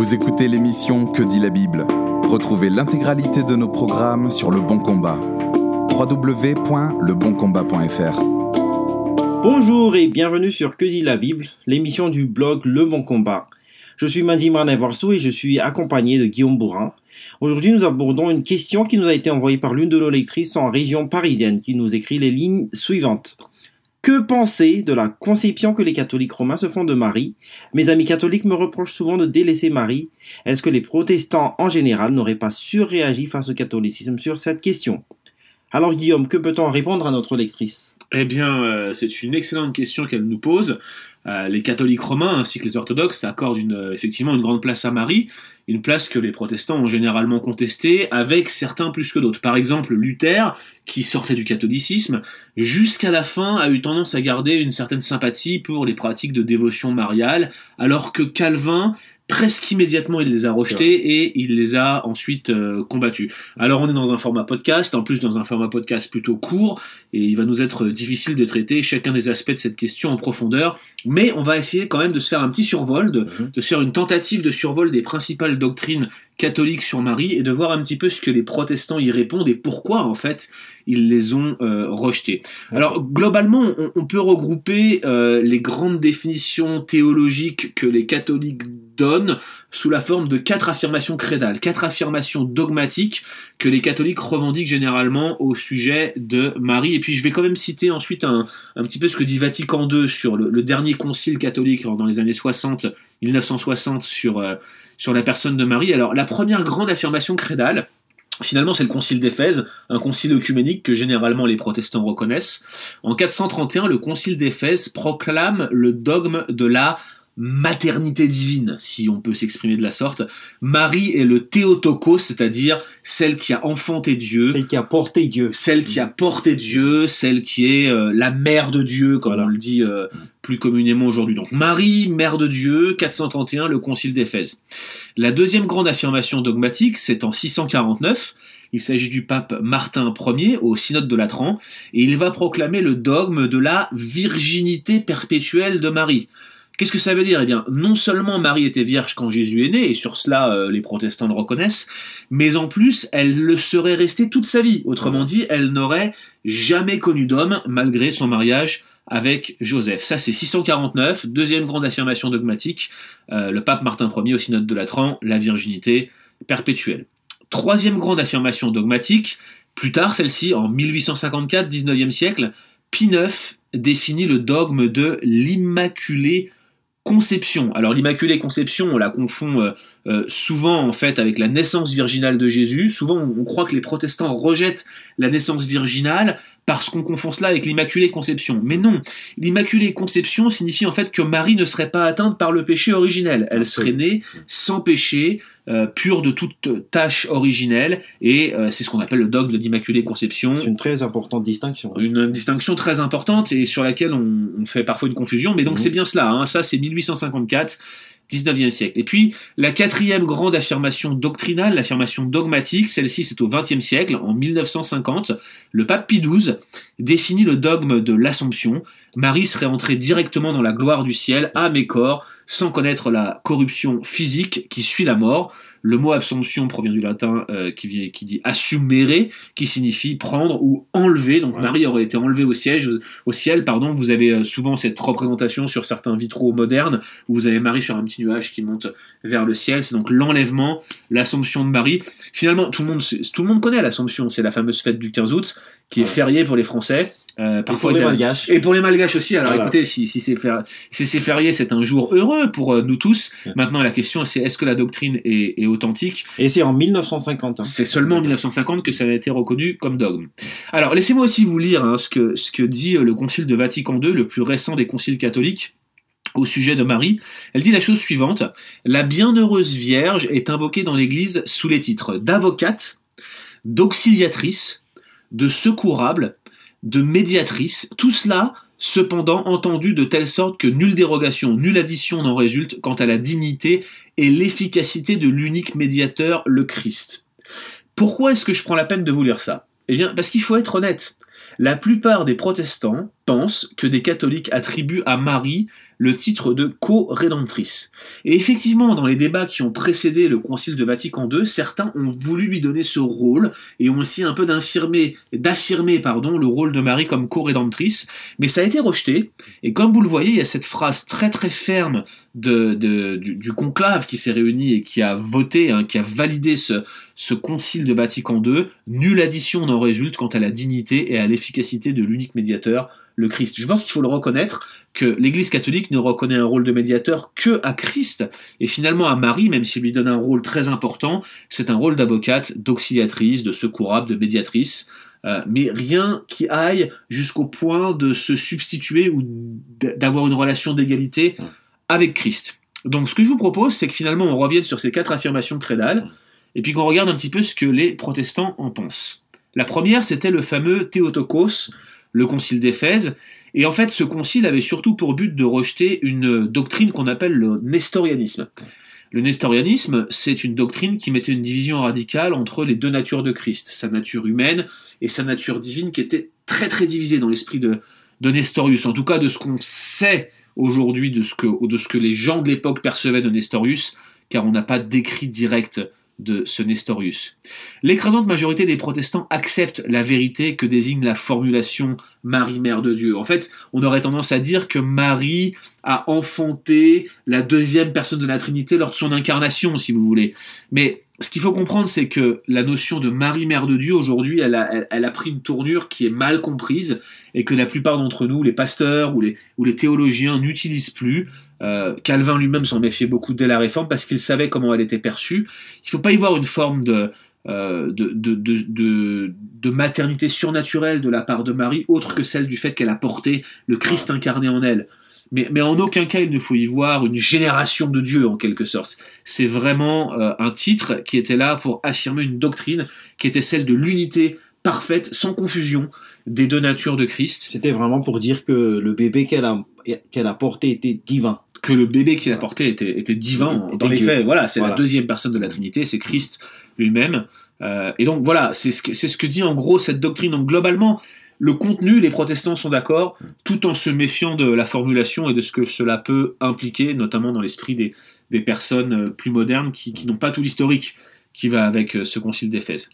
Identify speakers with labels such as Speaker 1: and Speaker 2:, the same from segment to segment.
Speaker 1: Vous écoutez l'émission Que dit la Bible? Retrouvez l'intégralité de nos programmes sur Le Bon Combat. www.leboncombat.fr
Speaker 2: Bonjour et bienvenue sur Que dit la Bible, l'émission du blog Le Bon Combat. Je suis Mandy Marnevarso et je suis accompagné de Guillaume Bourrin. Aujourd'hui, nous abordons une question qui nous a été envoyée par l'une de nos lectrices en région parisienne qui nous écrit les lignes suivantes. Que penser de la conception que les catholiques romains se font de Marie? Mes amis catholiques me reprochent souvent de délaisser Marie. Est-ce que les protestants en général n'auraient pas surréagi face au catholicisme sur cette question? Alors Guillaume, que peut-on répondre à notre lectrice?
Speaker 3: Eh bien, euh, c'est une excellente question qu'elle nous pose. Euh, les catholiques romains ainsi que les orthodoxes accordent une, euh, effectivement une grande place à Marie, une place que les protestants ont généralement contestée, avec certains plus que d'autres. Par exemple, Luther, qui sortait du catholicisme, jusqu'à la fin a eu tendance à garder une certaine sympathie pour les pratiques de dévotion mariale, alors que Calvin presque immédiatement il les a rejetés et il les a ensuite euh, combattus. Alors on est dans un format podcast, en plus dans un format podcast plutôt court, et il va nous être difficile de traiter chacun des aspects de cette question en profondeur, mais on va essayer quand même de se faire un petit survol, de,
Speaker 2: Mhm.
Speaker 3: de se faire une tentative de survol des principales doctrines catholiques sur Marie et de voir un petit peu ce que les protestants y répondent et pourquoi en fait ils les ont euh, rejetés. Alors globalement, on, on peut regrouper euh, les grandes définitions théologiques que les catholiques donnent sous la forme de quatre affirmations crédales, quatre affirmations dogmatiques que les catholiques revendiquent généralement au sujet de Marie. Et puis je vais quand même citer ensuite un, un petit peu ce que dit Vatican II sur le, le dernier concile catholique dans les années 60, 1960 sur, euh, sur la personne de Marie. Alors la première grande affirmation crédale, Finalement, c'est le concile d'Éphèse, un concile œcuménique que généralement les protestants reconnaissent. En 431, le concile d'Éphèse proclame le dogme de la maternité divine, si on peut s'exprimer de la sorte. Marie est le Théotokos, c'est-à-dire celle qui a enfanté Dieu,
Speaker 2: Celle qui a porté Dieu.
Speaker 3: celle qui a porté Dieu, celle qui est euh, la mère de Dieu, comme
Speaker 2: Voilà.
Speaker 3: on le dit euh, plus communément aujourd'hui. Donc Marie, mère de Dieu, 431, le concile d'Éphèse. La deuxième grande affirmation dogmatique, c'est en 649. Il s'agit du pape Martin Ier au synode de Latran, et il va proclamer le dogme de la virginité perpétuelle de Marie. Qu'est-ce que ça veut dire? Eh bien, non seulement Marie était vierge quand Jésus est né, et sur cela euh, les protestants le reconnaissent, mais en plus, elle le serait restée toute sa vie. Autrement dit, elle n'aurait jamais connu d'homme malgré son mariage avec Joseph. Ça, c'est 649, deuxième grande affirmation dogmatique, euh, le pape Martin Ier au synode de Latran, la virginité perpétuelle. Troisième grande affirmation dogmatique, plus tard celle-ci, en 1854, 19e siècle, Pie IX définit le dogme de l'Immaculée Conception. Alors l'Immaculée Conception, on la confond euh, euh, souvent en fait avec la naissance virginale de Jésus. Souvent on, on croit que les protestants rejettent la naissance virginale parce qu'on confond cela avec l'Immaculée Conception. Mais non, l'Immaculée Conception signifie en fait que Marie ne serait pas atteinte par le péché originel. Elle serait née sans péché, euh, pure de toute tâche originelle, et euh, c'est ce qu'on appelle le dogme de l'Immaculée Conception.
Speaker 2: C'est une très importante distinction.
Speaker 3: Une distinction très importante et sur laquelle on, on fait parfois une confusion, mais donc
Speaker 2: Mhm.
Speaker 3: c'est bien cela, hein. ça c'est 1854, 19e siècle. Et puis la quatrième grande affirmation doctrinale, l'affirmation dogmatique, celle-ci c'est au 20e siècle, en 1950, le pape Pie XII définit le dogme de l'Assomption. Marie serait entrée directement dans la gloire du ciel, âme et corps, sans connaître la corruption physique qui suit la mort. Le mot Assomption provient du latin euh, qui, vient- qui dit assumere, qui signifie prendre ou enlever. Donc
Speaker 2: Ouais.
Speaker 3: Marie aurait été enlevée au, siège, au ciel. Pardon. Vous avez euh, souvent cette représentation sur certains vitraux modernes où vous avez Marie sur un petit nuage qui monte vers le ciel. C'est donc l'enlèvement, l'Assomption de Marie. Finalement, tout le monde, tout le monde connaît l'Assomption. C'est la fameuse fête du 15 août qui est fériée pour les Français. Euh,
Speaker 2: Et pour les malgaches.
Speaker 3: et pour les malgaches aussi. Alors
Speaker 2: Voilà.
Speaker 3: écoutez, si, si c'est fer- si c'est férié, c'est un jour heureux pour euh, nous tous.
Speaker 2: Ouais.
Speaker 3: Maintenant, la question, c'est est-ce que la doctrine est, est authentique?
Speaker 2: Et c'est en 1950. hein.
Speaker 3: C'est seulement en 1950 que ça a été reconnu comme dogme. Alors, laissez-moi aussi vous lire hein, ce, que, ce que dit euh, le Concile de Vatican II, le plus récent des conciles catholiques au sujet de Marie. Elle dit la chose suivante. La bienheureuse Vierge est invoquée dans l'Église sous les titres d'avocate, d'auxiliatrice, de secourable, de médiatrice. Tout cela, cependant, entendu de telle sorte que nulle dérogation, nulle addition n'en résulte quant à la dignité et l'efficacité de l'unique médiateur, le Christ. Pourquoi est-ce que je prends la peine de vous lire ça? Eh bien, parce qu'il faut être honnête. La plupart des protestants pensent que des catholiques attribuent à Marie le titre de co-rédemptrice. Et effectivement, dans les débats qui ont précédé le Concile de Vatican II, certains ont voulu lui donner ce rôle et ont essayé un peu d'affirmer, le rôle de Marie comme co-rédemptrice, mais ça a été rejeté. Et comme vous le voyez, il y a cette phrase très très ferme du, conclave qui s'est réuni et qui a voté, hein, qui a validé ce, ce Concile de Vatican II. Nulle addition n'en résulte quant à la dignité et à l'efficacité de l'unique médiateur le Christ. Je pense qu'il faut le reconnaître que l'Église catholique ne reconnaît un rôle de médiateur que à Christ et finalement à Marie, même s'il lui donne un rôle très important, c'est un rôle d'avocate, d'auxiliatrice, de secourable, de médiatrice. Euh, mais rien qui aille jusqu'au point de se substituer ou d'avoir une relation d'égalité avec Christ. Donc ce que je vous propose, c'est que finalement on revienne sur ces quatre affirmations crédales, et puis qu'on regarde un petit peu ce que les protestants en pensent. La première, c'était le fameux Théotokos, le concile d'Éphèse. Et en fait, ce concile avait surtout pour but de rejeter une doctrine qu'on appelle le nestorianisme. Le nestorianisme, c'est une doctrine qui mettait une division radicale entre les deux natures de Christ, sa nature humaine et sa nature divine, qui était très très divisée dans l'esprit de, Nestorius, en tout cas de ce qu'on sait aujourd'hui de, ce que, de ce que les gens de l'époque percevaient de Nestorius, car on n'a pas d'écrit direct de ce Nestorius. L'écrasante majorité des protestants acceptent la vérité que désigne la formulation Marie, Mère de Dieu. En fait, on aurait tendance à dire que Marie a enfanté la deuxième personne de la Trinité lors de son incarnation, si vous voulez. Mais ce qu'il faut comprendre, c'est que la notion de Marie, Mère de Dieu, aujourd'hui, elle a, pris une tournure qui est mal comprise et que la plupart d'entre nous, les pasteurs ou les, théologiens, n'utilisent plus. Euh, Calvin lui-même s'en méfiait beaucoup dès la Réforme parce qu'il savait comment elle était perçue. Il ne faut pas y voir une forme de, euh, de, de, maternité surnaturelle de la part de Marie, autre que celle du fait qu'elle a porté le Christ incarné en elle. Mais, mais, en aucun cas il ne faut y voir une génération de Dieu en quelque sorte. C'est vraiment euh, un titre qui était là pour affirmer une doctrine qui était celle de l'unité parfaite, sans confusion, des deux natures de Christ.
Speaker 2: C'était vraiment pour dire que le bébé qu'elle a, qu'elle a porté était divin
Speaker 3: que le bébé qu'il a porté était, était divin. Dans les faits, voilà, c'est la deuxième personne de la Trinité, c'est Christ lui-même. Euh, et donc voilà, c'est ce, que, ce que dit en gros cette doctrine. Donc globalement, le contenu, les protestants sont d'accord, tout en se méfiant de la formulation et de ce que cela peut impliquer, notamment dans l'esprit des, des, personnes euh, plus modernes qui, qui n'ont pas tout l'historique qui va avec euh, ce concile d'Éphèse.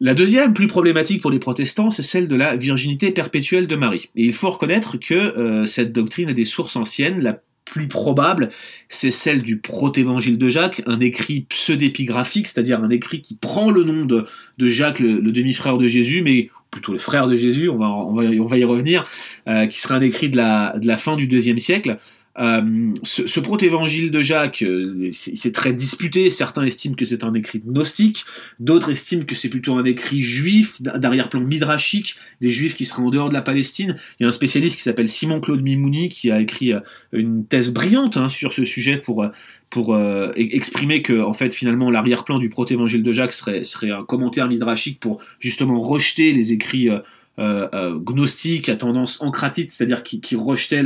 Speaker 3: La deuxième, plus problématique pour les protestants, c'est celle de la virginité perpétuelle de Marie. Et il faut reconnaître que cette doctrine a des sources anciennes. La probable, c'est celle du protévangile de Jacques, un écrit pseudépigraphique, c'est-à-dire un écrit qui prend le nom de, Jacques, le, demi-frère de Jésus, mais plutôt le frère de Jésus, on va, y revenir, euh, qui sera un écrit de de la fin du deuxième siècle, euh, ce, ce protévangile de Jacques, euh, c'est très disputé. Certains estiment que c'est un écrit gnostique, d'autres estiment que c'est plutôt un écrit juif, d'arrière-plan midrashique, des juifs qui seraient en dehors de la Palestine. Il y a un spécialiste qui s'appelle Simon-Claude Mimouni qui a écrit euh, une thèse brillante hein, sur ce sujet pour, pour exprimer que, en fait, finalement, l'arrière-plan du protévangile de Jacques serait, serait un commentaire midrashique pour justement rejeter les écrits gnostique à tendance encratite, c'est-à-dire qui, rejetait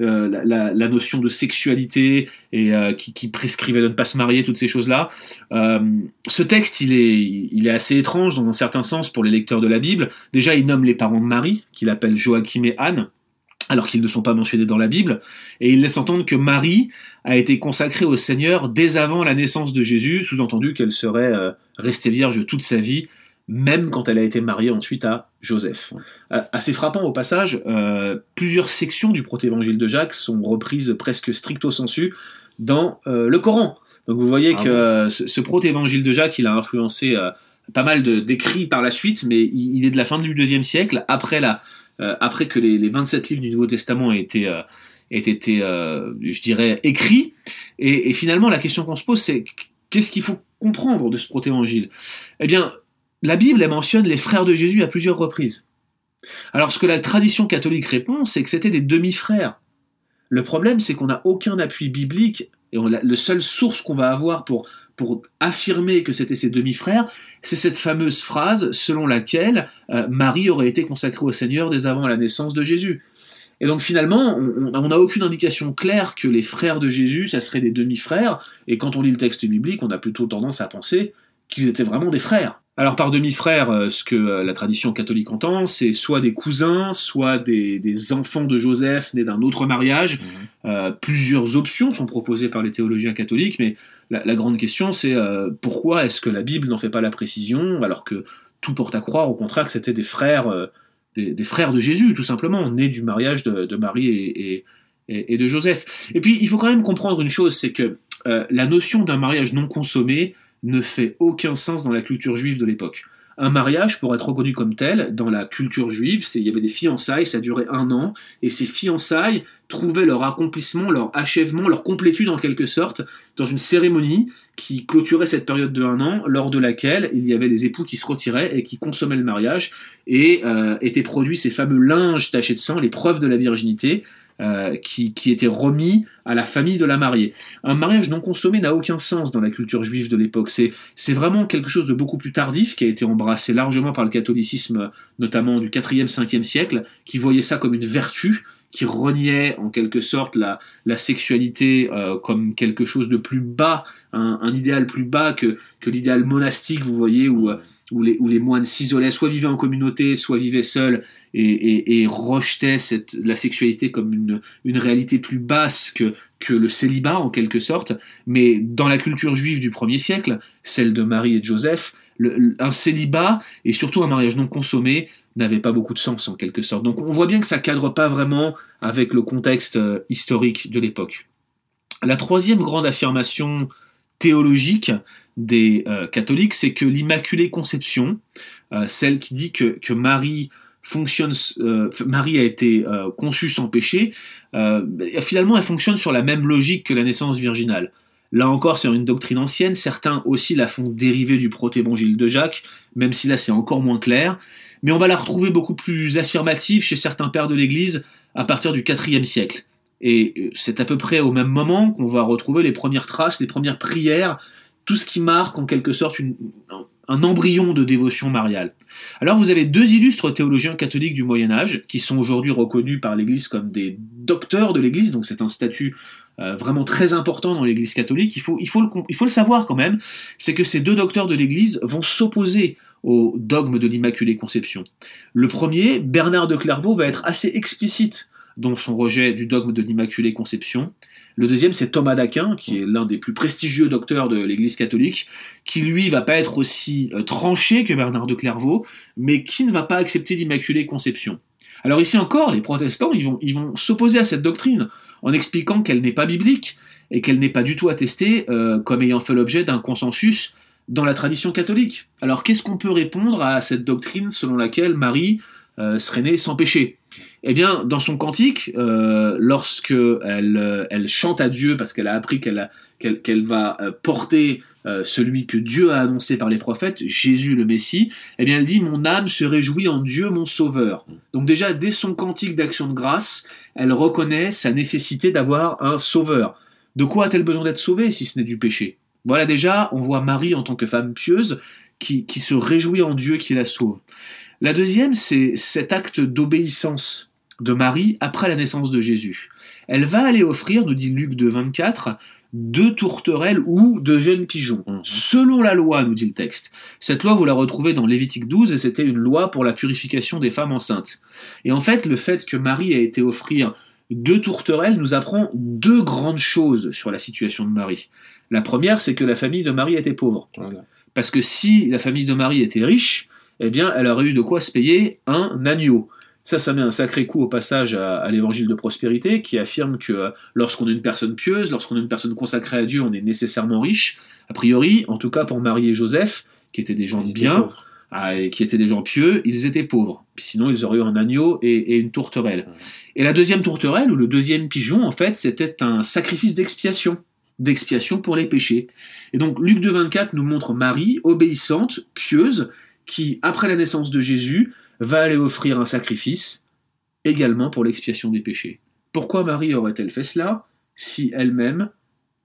Speaker 3: euh, la, la, notion de sexualité et qui, prescrivait de ne pas se marier, toutes ces choses-là. ce texte, il est, il est assez étrange dans un certain sens pour les lecteurs de la Bible. Déjà, il nomme les parents de Marie, qu'il appelle Joachim et Anne alors qu'ils ne sont pas mentionnés dans la Bible, et il laisse entendre que Marie a été consacrée au Seigneur dès avant la naissance de Jésus, sous-entendu qu'elle serait restée vierge toute sa vie, même quand elle a été mariée ensuite à Joseph. Euh, assez frappant au passage, euh, plusieurs sections du protévangile de Jacques sont reprises presque stricto sensu dans euh, le Coran. Donc vous voyez ah que ce, ce protévangile de Jacques, il a influencé pas mal d'écrits par la suite, mais il, est de la fin du deuxième siècle, après, la, après que les, les, 27 livres du Nouveau Testament aient été, aient été je dirais, écrits. Et, et finalement, la question qu'on se pose, c'est qu'est-ce qu'il faut comprendre de ce protévangile Eh bien, la Bible mentionne les frères de Jésus à plusieurs reprises. Alors ce que la tradition catholique répond, c'est que c'était des demi-frères. Le problème, c'est qu'on n'a aucun appui biblique, et on, la, seule source qu'on va avoir pour, pour affirmer que c'était ses demi-frères, c'est cette fameuse phrase selon laquelle euh, Marie aurait été consacrée au Seigneur dès avant la naissance de Jésus. Et donc finalement, on n'a aucune indication claire que les frères de Jésus, ça serait des demi-frères, et quand on lit le texte biblique, on a plutôt tendance à penser qu'ils étaient vraiment des frères. Alors par demi-frère, euh, ce que euh, la tradition catholique entend, c'est soit des cousins, soit des, des enfants de Joseph nés d'un autre mariage.
Speaker 2: Mhm.
Speaker 3: Euh, plusieurs options sont proposées par les théologiens catholiques, mais la, la grande question c'est euh, pourquoi est-ce que la Bible n'en fait pas la précision alors que tout porte à croire au contraire que c'était des frères, euh, des, des frères de Jésus tout simplement, nés du mariage de, de Marie et, et- et- et de Joseph. Et puis il faut quand même comprendre une chose, c'est que la notion d'un mariage non consommé ne fait aucun sens dans la culture juive de l'époque. Un mariage, pour être reconnu comme tel, dans la culture juive, il y avait des fiançailles, ça durait un an, et ces fiançailles trouvaient leur accomplissement, leur achèvement, leur complétude en quelque sorte, dans une cérémonie qui clôturait cette période de un an, lors de laquelle il y avait les époux qui se retiraient et qui consommaient le mariage, et euh, étaient produits ces fameux linges tachés de sang, les preuves de la virginité, euh, qui, qui étaient remis à la famille de la mariée. Un mariage non consommé n'a aucun sens dans la culture juive de l'époque. C'est, c'est vraiment quelque chose de beaucoup plus tardif qui a été embrassé largement par le catholicisme, notamment du 4e, 5e siècle, qui voyait ça comme une vertu, qui reniait en quelque sorte la, la sexualité euh, comme quelque chose de plus bas, un, idéal plus bas que, que l'idéal monastique, vous voyez, où, euh, où, les, où les moines s'isolaient, soit vivaient en communauté, soit vivaient seuls, et, et, et rejetaient cette, la sexualité comme une, une réalité plus basse que, que le célibat en quelque sorte. Mais dans la culture juive du 1er siècle, celle de Marie et de Joseph, un célibat et surtout un mariage non consommé n'avait pas beaucoup de sens en quelque sorte. Donc on voit bien que ça cadre pas vraiment avec le contexte euh, historique de l'époque. La troisième grande affirmation théologique des euh, catholiques, c'est que l'Immaculée Conception, euh, celle qui dit que, Marie Marie a été conçue sans péché, finalement elle fonctionne sur la même logique que la naissance virginale. Là encore, c'est une doctrine ancienne. Certains aussi la font dériver du protévangile de Jacques, même si là c'est encore moins clair. Mais on va la retrouver beaucoup plus affirmative chez certains pères de l'Église à partir du IVe siècle. Et euh, c'est à peu près au même moment qu'on va retrouver les premières traces, les premières prières, tout ce qui marque en quelque sorte une- un embryon de dévotion mariale. Alors vous avez deux illustres théologiens catholiques du Moyen Âge qui sont aujourd'hui reconnus par l'Église comme des docteurs de l'Église, donc c'est un statut euh, vraiment très important dans l'Église catholique. Il il faut le savoir quand même, c'est que ces deux docteurs de l'Église vont s'opposer au dogme de l'Immaculée Conception. Le premier, Bernard de Clairvaux, va être assez explicite dans son rejet du dogme de l'Immaculée Conception. Le deuxième, c'est Thomas d'Aquin, qui est l'un des plus prestigieux docteurs de l'Église catholique, qui lui va pas être aussi euh, tranché que Bernard de Clairvaux, mais qui ne va pas accepter d'Immaculée Conception. Alors ici encore, les protestants, ils vont, s'opposer à cette doctrine en expliquant qu'elle n'est pas biblique et qu'elle n'est pas du tout attestée euh, comme ayant fait l'objet d'un consensus dans la tradition catholique. Alors qu'est-ce qu'on peut répondre à cette doctrine selon laquelle Marie euh, serait sans péché Eh bien, dans son cantique, euh, lorsque elle, euh, elle chante à Dieu parce qu'elle a appris qu'elle va euh, porter euh, celui que Dieu a annoncé par les prophètes, Jésus le Messie, eh bien elle dit Mon âme se réjouit en Dieu mon Sauveur. Donc déjà, dès son cantique d'action de grâce, elle reconnaît sa nécessité d'avoir un Sauveur. De quoi a-t-elle besoin d'être sauvée si ce n'est du péché? Voilà déjà, on voit Marie en tant que femme pieuse qui, qui se réjouit en Dieu qui la sauve. La deuxième, c'est cet acte d'obéissance de Marie après la naissance de Jésus. Elle va aller offrir, nous dit Luc de 24, deux tourterelles ou deux jeunes pigeons,
Speaker 2: Mhm.
Speaker 3: selon la loi, nous dit le texte. Cette loi, vous la retrouvez dans Lévitique 12, et c'était une loi pour la purification des femmes enceintes. Et en fait, le fait que Marie a été offrir deux tourterelles nous apprend deux grandes choses sur la situation de Marie. La première, c'est que la famille de Marie était pauvre.
Speaker 2: Voilà.
Speaker 3: Parce que si la famille de Marie était riche, eh bien, elle aurait eu de quoi se payer un agneau. Ça, ça met un sacré coup au passage à, à l'évangile de prospérité qui affirme que euh, lorsqu'on est une personne pieuse, lorsqu'on est une personne consacrée à Dieu, on est nécessairement riche. A priori, en tout cas pour Marie et Joseph, qui étaient des gens
Speaker 2: étaient
Speaker 3: bien, ah, et qui étaient des gens pieux, ils étaient pauvres. Sinon, ils auraient eu un agneau et, et une tourterelle. Et la deuxième tourterelle, ou le deuxième pigeon, en fait, c'était un sacrifice d'expiation. D'expiation pour les péchés. Et donc, Luc de 24 nous montre Marie, obéissante, pieuse, qui, après la naissance de Jésus, va aller offrir un sacrifice, également pour l'expiation des péchés. Pourquoi Marie aurait-elle fait cela si elle-même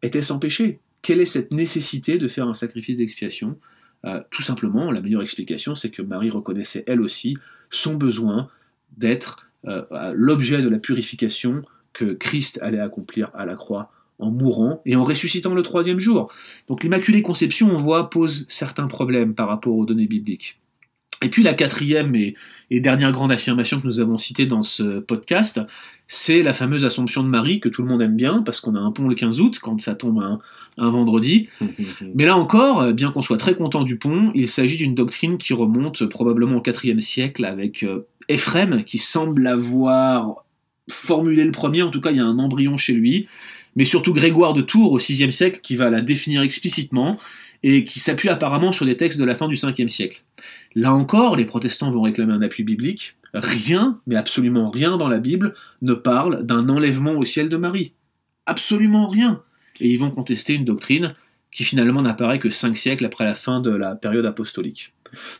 Speaker 3: était sans péché? Quelle est cette nécessité de faire un sacrifice d'expiation? Euh, Tout simplement, la meilleure explication, c'est que Marie reconnaissait elle aussi son besoin d'être euh, l'objet de la purification que Christ allait accomplir à la croix en mourant et en ressuscitant le troisième jour. Donc l'Immaculée Conception, on voit, pose certains problèmes par rapport aux données bibliques. Et puis la quatrième et, dernière grande affirmation que nous avons citée dans ce podcast, c'est la fameuse Assomption de Marie que tout le monde aime bien parce qu'on a un pont le 15 août quand ça tombe un, un vendredi. Mais là encore, bien qu'on soit très content du pont, il s'agit d'une doctrine qui remonte probablement au IVe siècle avec euh, Ephrem qui semble avoir formulé le premier, en tout cas il y a un embryon chez lui, mais surtout Grégoire de Tours au VIe siècle qui va la définir explicitement et qui s'appuie apparemment sur des textes de la fin du 5e siècle. Là encore, les protestants vont réclamer un appui biblique. Rien, mais absolument rien dans la Bible ne parle d'un enlèvement au ciel de Marie. Absolument rien. Et ils vont contester une doctrine qui finalement n'apparaît que cinq siècles après la fin de la période apostolique.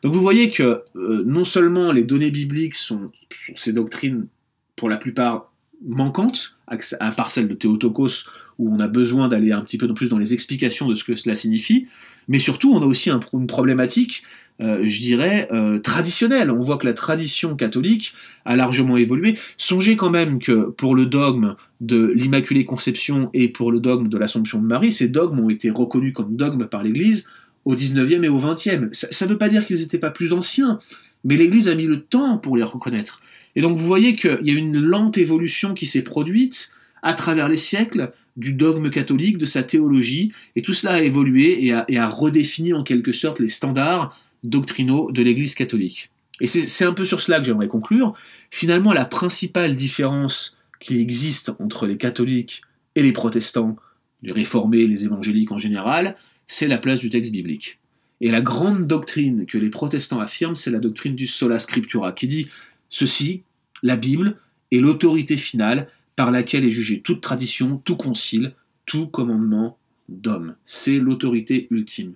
Speaker 3: Donc vous voyez que euh, non seulement les données bibliques sont, sont, ces doctrines pour la plupart manquantes, à part celle de Théotokos où on a besoin d'aller un petit peu plus dans les explications de ce que cela signifie, mais surtout on a aussi un, une problématique euh, je dirais, euh, traditionnelle. On voit que la tradition catholique a largement évolué. Songez quand même que pour le dogme de l'Immaculée Conception et pour le dogme de l'Assomption de Marie, ces dogmes ont été reconnus comme dogmes par l'Église au 19e et au 20e. Ça ne veut pas dire qu'ils n'étaient pas plus anciens, mais l'Église a mis le temps pour les reconnaître. Et donc vous voyez qu'il y a une lente évolution qui s'est produite à travers les siècles du dogme catholique, de sa théologie, et tout cela a évolué et a, redéfini en quelque sorte les standards doctrinaux de l'Église catholique. Et c'est un peu sur cela que j'aimerais conclure. Finalement, la principale différence qui existe entre les catholiques et les protestants, les réformés, les évangéliques en général, c'est la place du texte biblique. Et la grande doctrine que les protestants affirment, c'est la doctrine du sola scriptura, qui dit ceci, la Bible est l'autorité finale par laquelle est jugée toute tradition, tout concile, tout commandement d'homme. C'est l'autorité ultime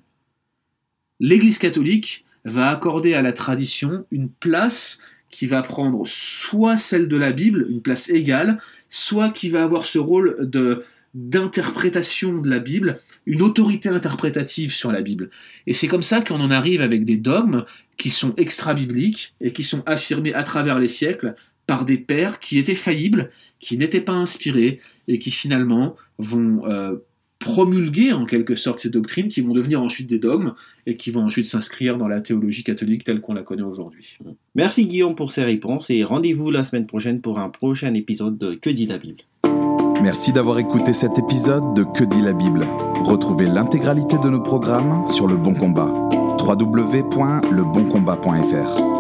Speaker 3: l'Église catholique va accorder à la tradition une place qui va prendre soit celle de la Bible, une place égale, soit qui va avoir ce rôle de d'interprétation de la Bible, une autorité interprétative sur la Bible. Et c'est comme ça qu'on en arrive avec des dogmes qui sont extra-bibliques et qui sont affirmés à travers les siècles par des pères qui étaient faillibles, qui n'étaient pas inspirés et qui finalement vont euh, promulguer en quelque sorte ces doctrines qui vont devenir ensuite des dogmes et qui vont ensuite s'inscrire dans la théologie catholique telle qu'on la connaît aujourd'hui.
Speaker 2: Merci Guillaume pour ces réponses et rendez-vous la semaine prochaine pour un prochain épisode de Que dit la Bible?
Speaker 1: Merci d'avoir écouté cet épisode de Que dit la Bible. Retrouvez l'intégralité de nos programmes sur Le Bon Combat. www.leboncombat.fr